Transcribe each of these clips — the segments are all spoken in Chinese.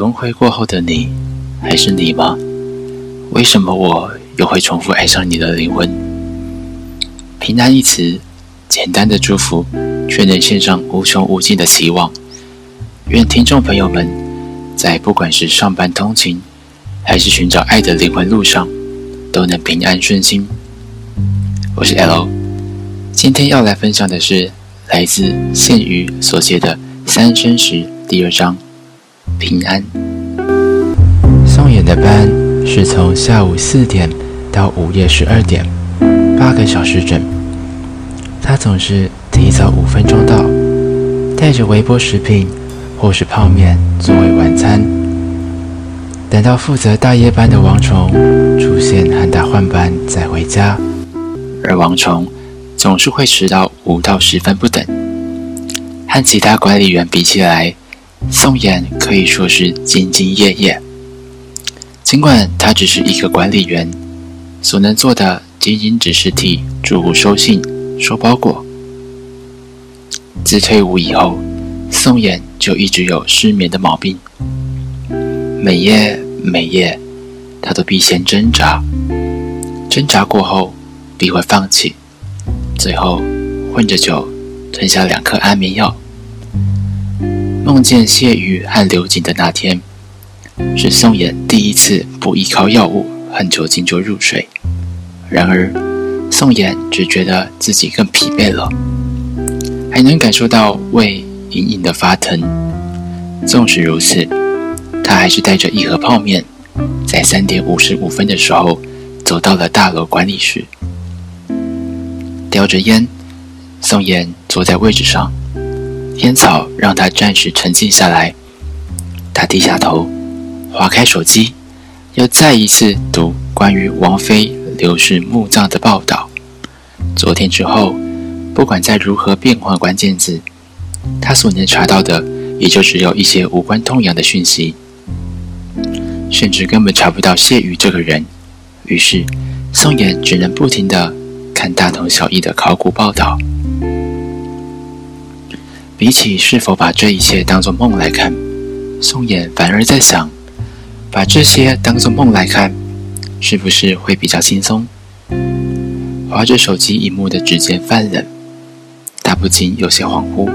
轮回过后的你，还是你吗？为什么我又会重复爱上你的灵魂？平安一词，简单的祝福，却能献上无穷无尽的希望。愿听众朋友们，在不管是上班通勤，还是寻找爱的灵魂路上，都能平安顺心。我是 L，今天要来分享的是来自现鱼所写的《三生石》第二章。平安。的班是从下午四点到午夜十二点，八个小时整。他总是提早五分钟到，带着微波食品或是泡面作为晚餐。等到负责大夜班的王虫出现和他换班再回家，而王虫总是会迟到五到十分不等。和其他管理员比起来，宋妍可以说是兢兢业业，尽管他只是一个管理员，所能做的仅仅只是替住户收信、收包裹。自退伍以后，宋妍就一直有失眠的毛病，每夜每夜，他都必先挣扎，挣扎过后必会放弃，最后混着酒吞下两颗安眠药。梦见谢瑜和刘瑾的那天，是宋妍第一次不依靠药物和酒精就入睡。然而，宋妍只觉得自己更疲惫了，还能感受到胃隐隐的发疼。纵使如此，他还是带着一盒泡面，在三点五十五分的时候走到了大楼管理室，叼着烟，宋妍坐在位置上。烟草让他暂时沉静下来。他低下头，划开手机，又再一次读关于王菲刘氏墓葬的报道。昨天之后，不管再如何变换关键字，他所能查到的也就只有一些无关痛痒的讯息，甚至根本查不到谢宇这个人。于是，宋妍只能不停地看大同小异的考古报道。比起是否把这一切当作梦来看，宋妍反而在想：把这些当作梦来看，是不是会比较轻松？划着手机荧幕的指尖泛冷，他不禁有些恍惚。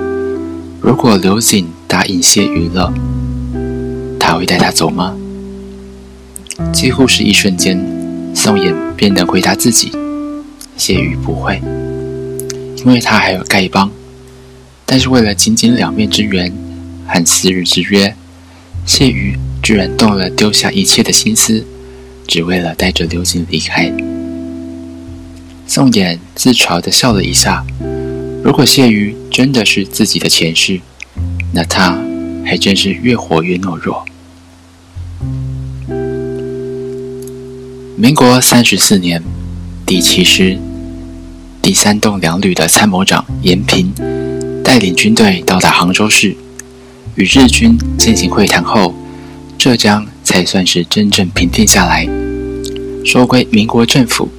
如果刘瑾答应谢瑜了，他会带他走吗？几乎是一瞬间，宋妍便能回答自己：谢瑜不会，因为他还有丐帮。但是为了仅仅两面之缘和私日之约，谢瑜居然动了丢下一切的心思，只为了带着刘瑾离开。宋衍自嘲地笑了一下。如果谢瑜真的是自己的前世，那他还真是越活越懦弱。民国三十四年，第七师第三栋两旅的参谋长严平。带领军队到达杭州市，与日军进行会谈后，浙江才算是真正平定下来，收归民国政府。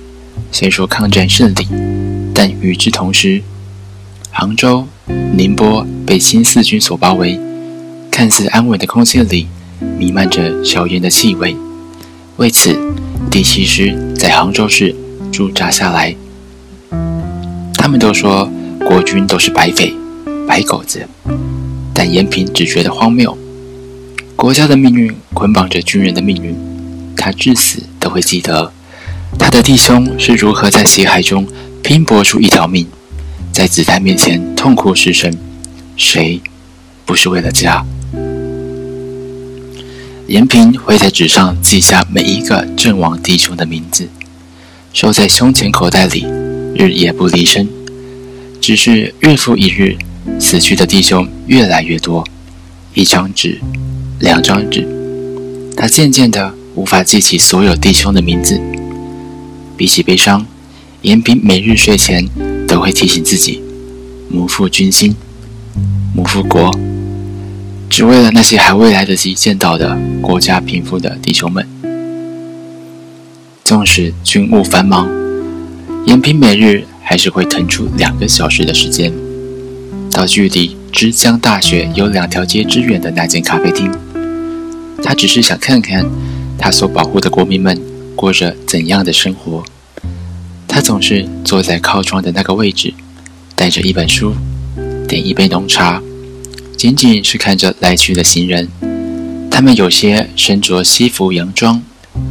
虽说抗战胜利，但与之同时，杭州、宁波被新四军所包围，看似安稳的空气里弥漫着硝烟的气味。为此，第七师在杭州市驻扎下来。他们都说国军都是白匪。白狗子，但严平只觉得荒谬。国家的命运捆绑着军人的命运，他至死都会记得他的弟兄是如何在血海中拼搏出一条命，在子弹面前痛哭失声。谁不是为了家？严平会在纸上记下每一个阵亡弟兄的名字，收在胸前口袋里，日夜不离身。只是日复一日。死去的弟兄越来越多，一张纸，两张纸，他渐渐的无法记起所有弟兄的名字。比起悲伤，严平每日睡前都会提醒自己：母负军心，母负国，只为了那些还未来得及见到的国家贫富的弟兄们。纵使军务繁忙，严平每日还是会腾出两个小时的时间。到距离之江大学有两条街之远的那间咖啡厅，他只是想看看他所保护的国民们过着怎样的生活。他总是坐在靠窗的那个位置，带着一本书，点一杯浓茶，仅仅是看着来去的行人。他们有些身着西服洋装，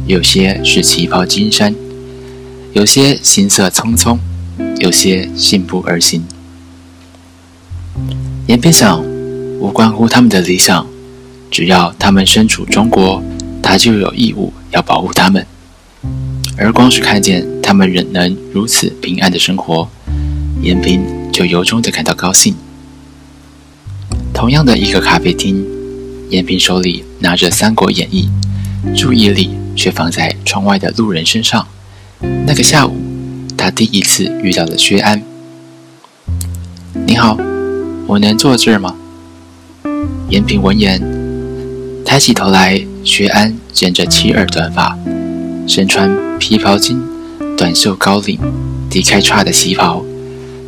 有些是旗袍金衫，有些行色匆匆，有些信步而行。严边想，无关乎他们的理想，只要他们身处中国，他就有义务要保护他们。而光是看见他们仍能如此平安的生活，严平就由衷的感到高兴。同样的一个咖啡厅，严平手里拿着《三国演义》，注意力却放在窗外的路人身上。那个下午，他第一次遇到了薛安。你好，我能坐这儿吗？严平闻言，抬起头来，薛安剪着齐耳短发。身穿皮袍襟、短袖高领、低开叉的旗袍，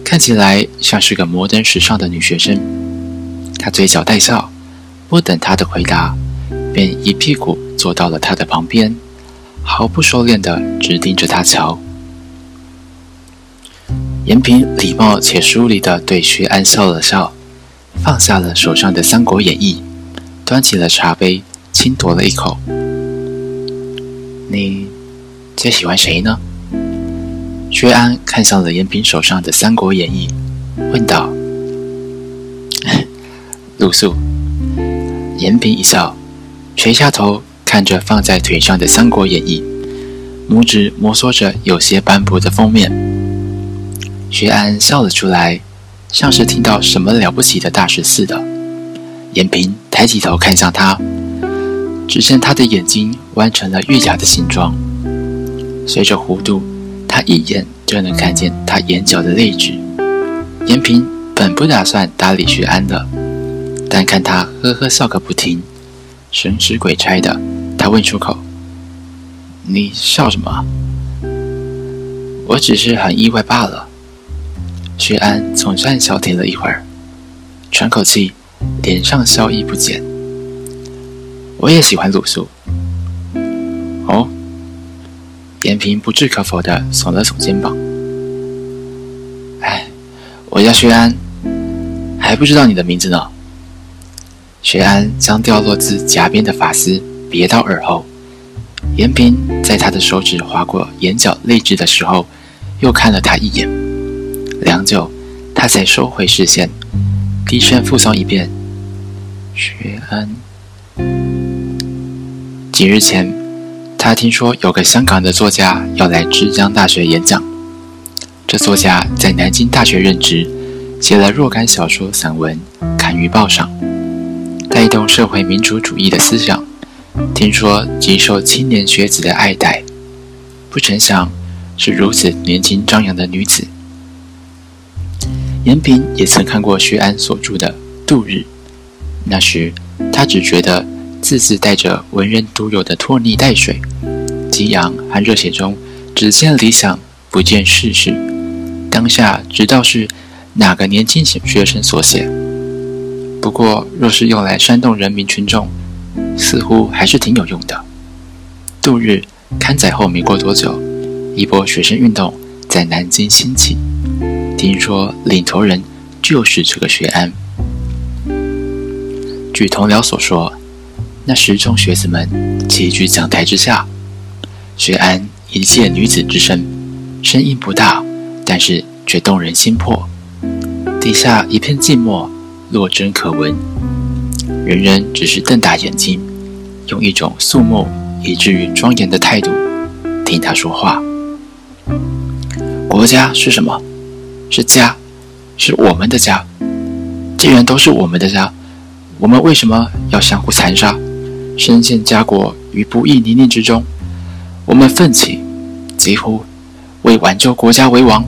看起来像是个摩登时尚的女学生。她嘴角带笑，不等他的回答，便一屁股坐到了他的旁边，毫不收敛地直盯着他瞧。严平礼貌且疏离地对薛安笑了笑，放下了手上的《三国演义》，端起了茶杯，轻夺了一口。你最喜欢谁呢？薛安看向了严平手上的《三国演义》，问道：“露宿。”严平一笑，垂下头看着放在腿上的《三国演义》，拇指摩挲着有些斑驳的封面。薛安笑了出来，像是听到什么了不起的大事似的。严平抬起头看向他。只见他的眼睛弯成了月牙的形状，随着弧度，他一眼就能看见他眼角的泪痣。严平本不打算搭理徐安的，但看他呵呵笑个不停，神使鬼差的，他问出口：“你笑什么？”“我只是很意外罢了。”徐安总算消停了一会儿，喘口气，脸上笑意不减。我也喜欢鲁肃。哦，严平不置可否的耸了耸肩膀。哎，我叫薛安，还不知道你的名字呢。薛安将掉落自颊边的发丝别到耳后，严平在他的手指划过眼角泪痣的时候，又看了他一眼，良久，他才收回视线，低声复诵一遍：学安。几日前，他听说有个香港的作家要来浙江大学演讲。这作家在南京大学任职，写了若干小说、散文，刊于报上，带动社会民主主义的思想。听说极受青年学子的爱戴，不成想是如此年轻张扬的女子。严平也曾看过徐安所著的《度日》，那时他只觉得。字字带着文人独有的拖泥带水，激昂和热血中，只见理想，不见世事。当下知道是哪个年轻学生所写。不过，若是用来煽动人民群众，似乎还是挺有用的。度日刊载后没过多久，一波学生运动在南京兴起，听说领头人就是这个学安。据同僚所说。那十众学子们齐聚讲台之下，学安一介女子之身，声音不大，但是却动人心魄。底下一片静默，落针可闻，人人只是瞪大眼睛，用一种肃穆以至于庄严的态度听他说话。国家是什么？是家，是我们的家。既然都是我们的家，我们为什么要相互残杀？深陷家国于不义泥泞之中，我们奋起，几乎为挽救国家为王。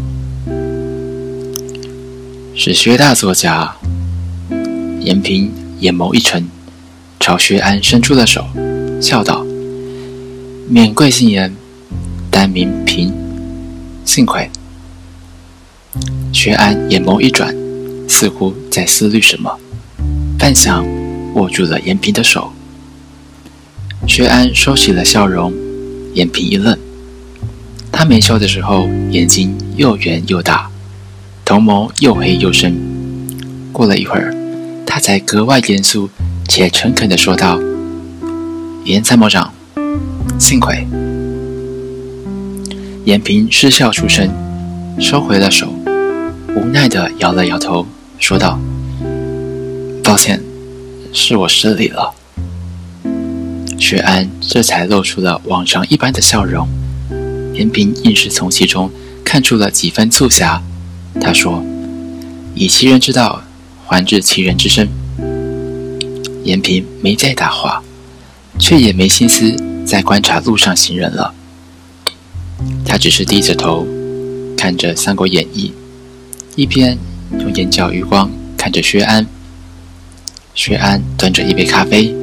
是薛大作家，严平眼眸一沉，朝薛安伸出了手，笑道：“免贵姓严，单名平，幸亏。”薛安眼眸一转，似乎在思虑什么，半晌握住了严平的手。薛安收起了笑容，延平一愣。他没笑的时候，眼睛又圆又大，瞳眸又黑又深。过了一会儿，他才格外严肃且诚恳地说道：“严参谋长，幸亏。”延平失笑出声，收回了手，无奈地摇了摇头，说道：“抱歉，是我失礼了。”雪安这才露出了往常一般的笑容。严平硬是从其中看出了几分促狭。他说：“以其人之道还治其人之身。”延平没再答话，却也没心思再观察路上行人了。他只是低着头看着《三国演义》，一边用眼角余光看着薛安。薛安端着一杯咖啡，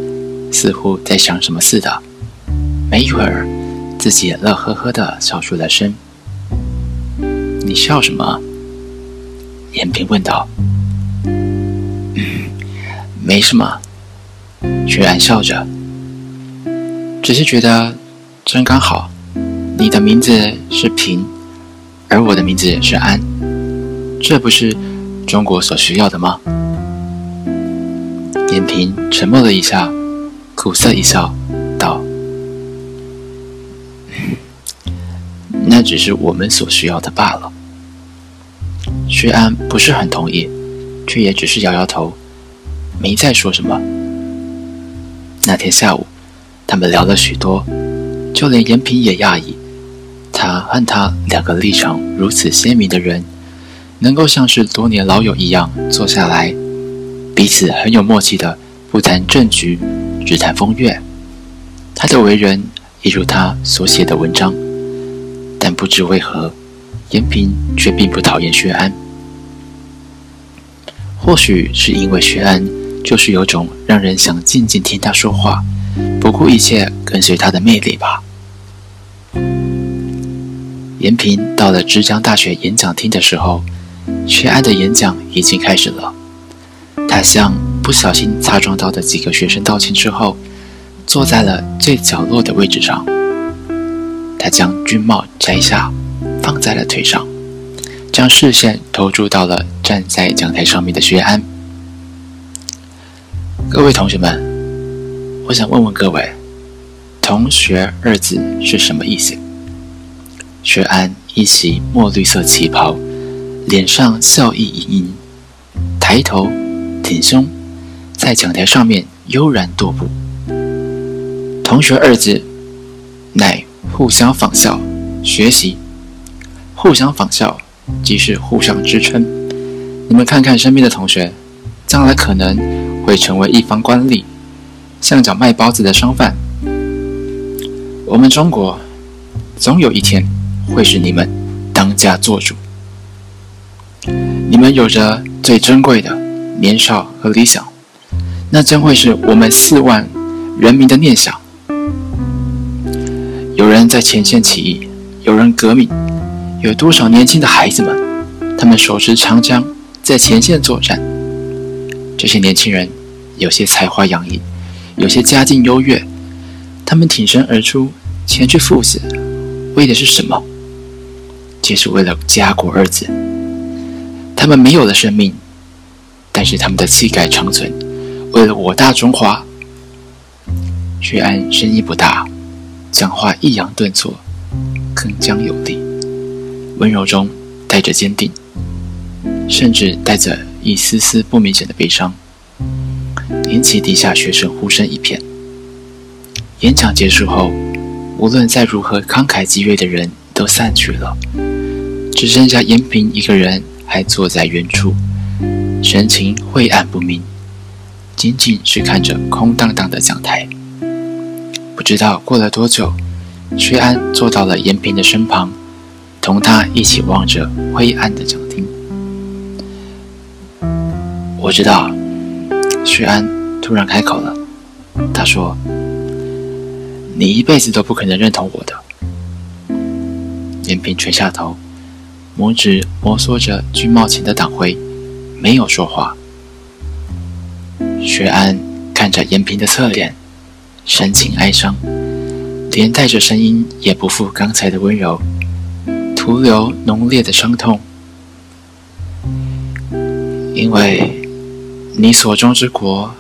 似乎在想什么似的。没一会儿。自己乐呵呵的笑出了声。你笑什么？延平问道。嗯没什么。雪然笑着，只是觉得真刚好。你的名字是平，而我的名字是安，这不是中国所需要的吗？延平沉默了一下，苦涩一笑，道。那只是我们所需要的罢了。薛安不是很同意，却也只是摇摇头，没再说什么。那天下午，他们聊了许多，就连延平也讶异，他和他两个立场如此鲜明的人，能够像是多年老友一样坐下来，彼此很有默契的不谈政局，只谈风月。他的为人一如他所写的文章。但不知为何，延平却并不讨厌薛安。或许是因为薛安就是有种让人想静静听他说话，不顾一切跟随他的魅力吧。延平到了浙江大学演讲厅的时候，薛安的演讲已经开始了。他向不小心擦撞到的几个学生道歉之后，坐在了最角落的位置上。他将军帽摘下，放在了腿上，将视线投注到了站在讲台上面的薛安。各位同学们，我想问问各位，“同学”二字是什么意思？薛安一袭墨绿色旗袍，脸上笑意盈盈，抬头挺胸，在讲台上面悠然踱步。“同学”二字，乃。互相仿效，学习，互相仿效，即是互相支撑。你们看看身边的同学，将来可能会成为一方官吏，像脚卖包子的商贩。我们中国，总有一天会是你们当家做主。你们有着最珍贵的年少和理想，那将会是我们四万人民的念想。有人在前线起义，有人革命，有多少年轻的孩子们，他们手持长枪在前线作战。这些年轻人有些才华洋溢，有些家境优越，他们挺身而出，前去赴死，为的是什么？皆是为了家国二字。他们没有了生命，但是他们的气概长存，为了我大中华。薛安声音不大。讲话抑扬顿挫，铿锵有力，温柔中带着坚定，甚至带着一丝丝不明显的悲伤，引起底下学生呼声一片。演讲结束后，无论再如何慷慨激越的人都散去了，只剩下延平一个人还坐在原处，神情晦暗不明，仅仅是看着空荡荡的讲台。不知道过了多久，薛安坐到了延平的身旁，同他一起望着灰暗的讲厅。我知道，薛安突然开口了。他说：“你一辈子都不可能认同我的。”延平垂下头，拇指摩挲着军帽前的党徽，没有说话。薛安看着延平的侧脸。神情哀伤，连带着声音也不复刚才的温柔，徒留浓烈的伤痛。因为你所中之国，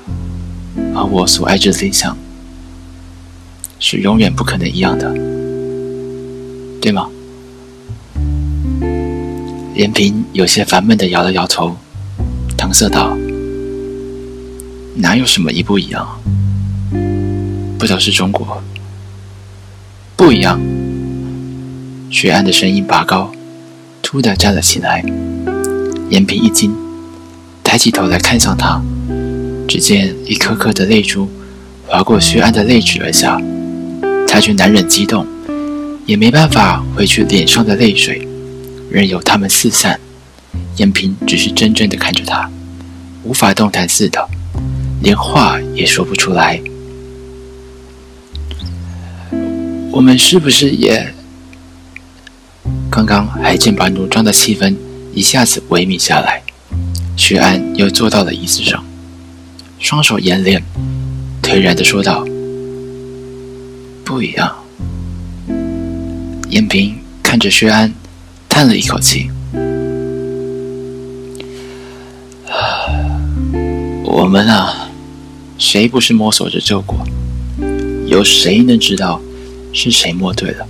和我所爱之理想，是永远不可能一样的，对吗？连平有些烦闷的摇了摇头，搪塞道：“哪有什么一不一样？不都是中国？不一样。”雪安的声音拔高，突的站了起来。延平一惊，抬起头来看向他，只见一颗颗的泪珠划过薛安的泪痣而下，他却难忍激动，也没办法回去脸上的泪水。任由他们四散，延平只是怔怔地看着他，无法动弹似的，连话也说不出来。我们是不是也……刚刚还剑拔弩张的气氛一下子萎靡下来。徐安又坐到了椅子上，双手掩脸，颓然地说道：“不一样。”延平看着薛安。叹了一口气，我们啊，谁不是摸索着救过？有谁能知道是谁摸对了，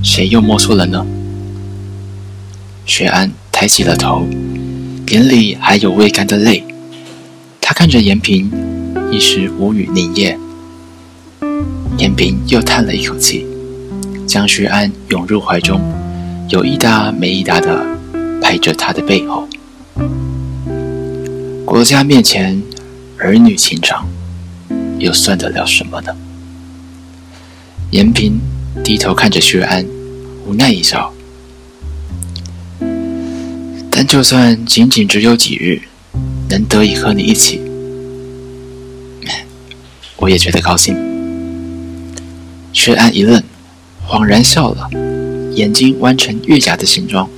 谁又摸错了呢？薛安抬起了头，眼里还有未干的泪。他看着延平，一时无语凝噎。延平又叹了一口气，将薛安拥入怀中。有一搭没一搭的拍着他的背后。国家面前，儿女情长，又算得了什么呢？延平低头看着薛安，无奈一笑。但就算仅仅只有几日，能得以和你一起，我也觉得高兴。薛安一愣，恍然笑了。眼睛弯成月牙的形状，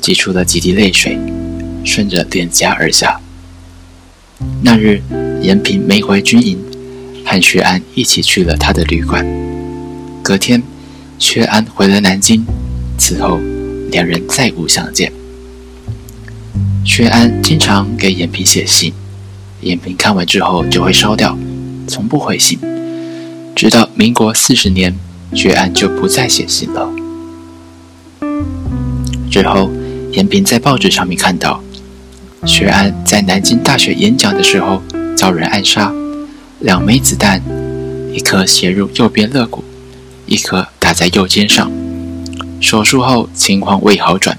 挤出了几滴泪水，顺着脸颊而下。那日，延平没回军营，和薛安一起去了他的旅馆。隔天，薛安回了南京，此后两人再无相见。薛安经常给延平写信，延平看完之后就会烧掉，从不回信。直到民国四十年，薛安就不再写信了。之后，延平在报纸上面看到，薛安在南京大学演讲的时候遭人暗杀，两枚子弹，一颗斜入右边肋骨，一颗打在右肩上。手术后情况未好转，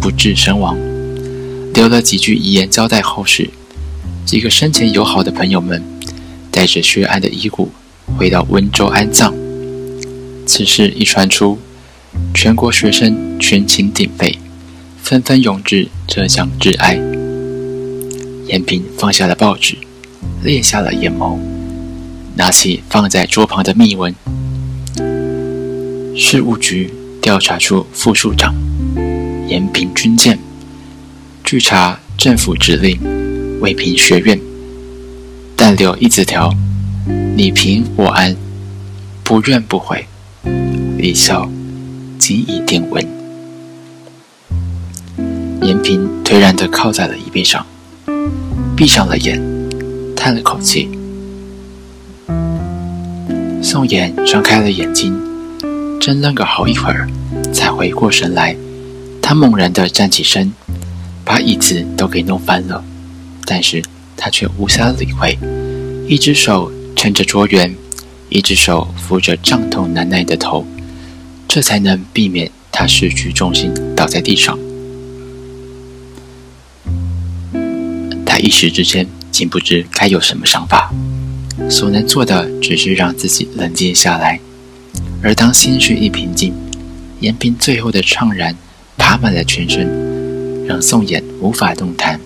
不治身亡。留了几句遗言交代后事。几个生前友好的朋友们带着薛安的遗骨回到温州安葬。此事一传出。全国学生群情鼎沸，纷纷涌至浙江致哀。严平放下了报纸，裂下了眼眸，拿起放在桌旁的密文：事务局调查处副处长严平军舰，据查政府指令未平学院，但留一字条：你平我安，不怨不悔。李笑。仅以电文。延平颓然地靠在了椅背上，闭上了眼，叹了口气。宋妍张开了眼睛，怔愣个好一会儿，才回过神来。他猛然地站起身，把椅子都给弄翻了，但是他却无暇理会，一只手撑着桌缘，一只手扶着胀痛难耐的头。这才能避免他失去重心倒在地上。他一时之间竟不知该有什么想法，所能做的只是让自己冷静下来。而当心绪一平静，延平最后的怅然爬满了全身，让宋衍无法动弹。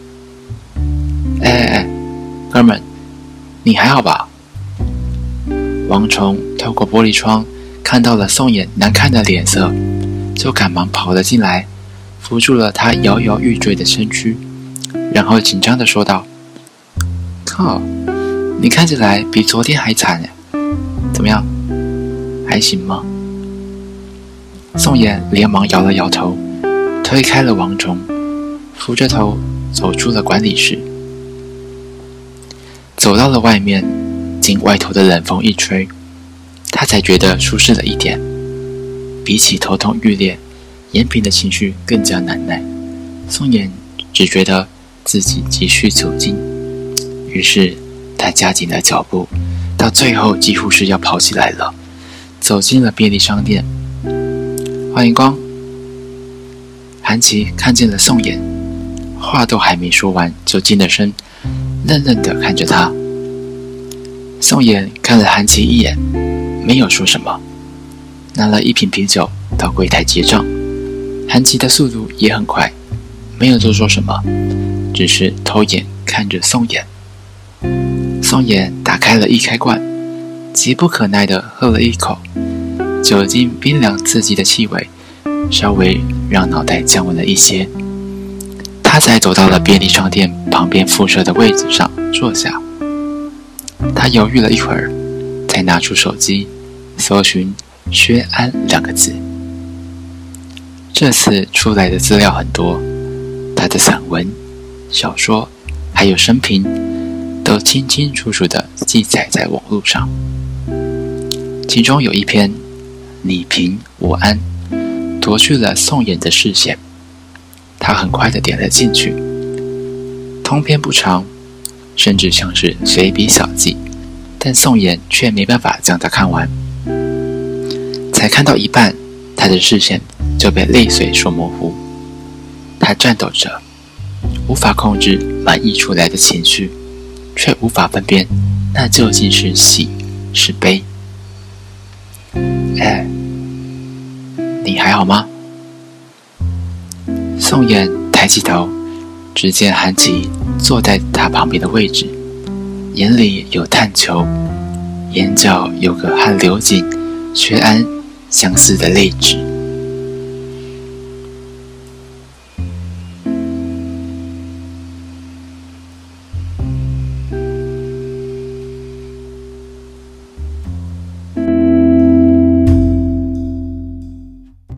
哎哎哎，哥们，你还好吧？王虫透过玻璃窗。看到了宋衍难看的脸色，就赶忙跑了进来，扶住了他摇摇欲坠的身躯，然后紧张地说道：“靠，你看起来比昨天还惨，怎么样？还行吗？宋妍连忙摇了摇头，推开了王虫，扶着头走出了管理室，走到了外面，经外头的冷风一吹，才觉得舒适了一点。比起头痛欲裂，延平的情绪更加难耐。宋妍只觉得自己急需酒精，于是他加紧了脚步，到最后几乎是要跑起来了，走进了便利商店。欢迎光。韩琦看见了宋妍，话都还没说完，就进了身，愣愣地看着他。宋妍看了韩琦一眼，没有说什么，拿了一瓶啤酒到柜台结账。韩琦的速度也很快，没有多说什么，只是偷眼看着宋妍。宋妍打开了易开罐，急不可耐地喝了一口。酒精冰凉刺激的气味，稍微让脑袋降温了一些。他才走到了便利商店旁边附设的位子上坐下。他犹豫了一会儿，拿出手机，搜寻“薛安”两个字。这次出来的资料很多，他的散文、小说还有生平，都清清楚楚地记载在网络上。其中有一篇。你平我安，夺去了宋妍的视线。他很快的点了进去。通篇不长，甚至像是随笔小记，但宋妍却没办法将它看完。才看到一半，他的视线就被泪水所模糊。他颤抖着，无法控制满溢出来的情绪，却无法分辨那究竟是喜是悲。哎，你还好吗？宋妍抬起头，只见韩琦坐在他旁边的位置，眼里有探求，眼角有个和刘瑾、薛安相似的泪痣。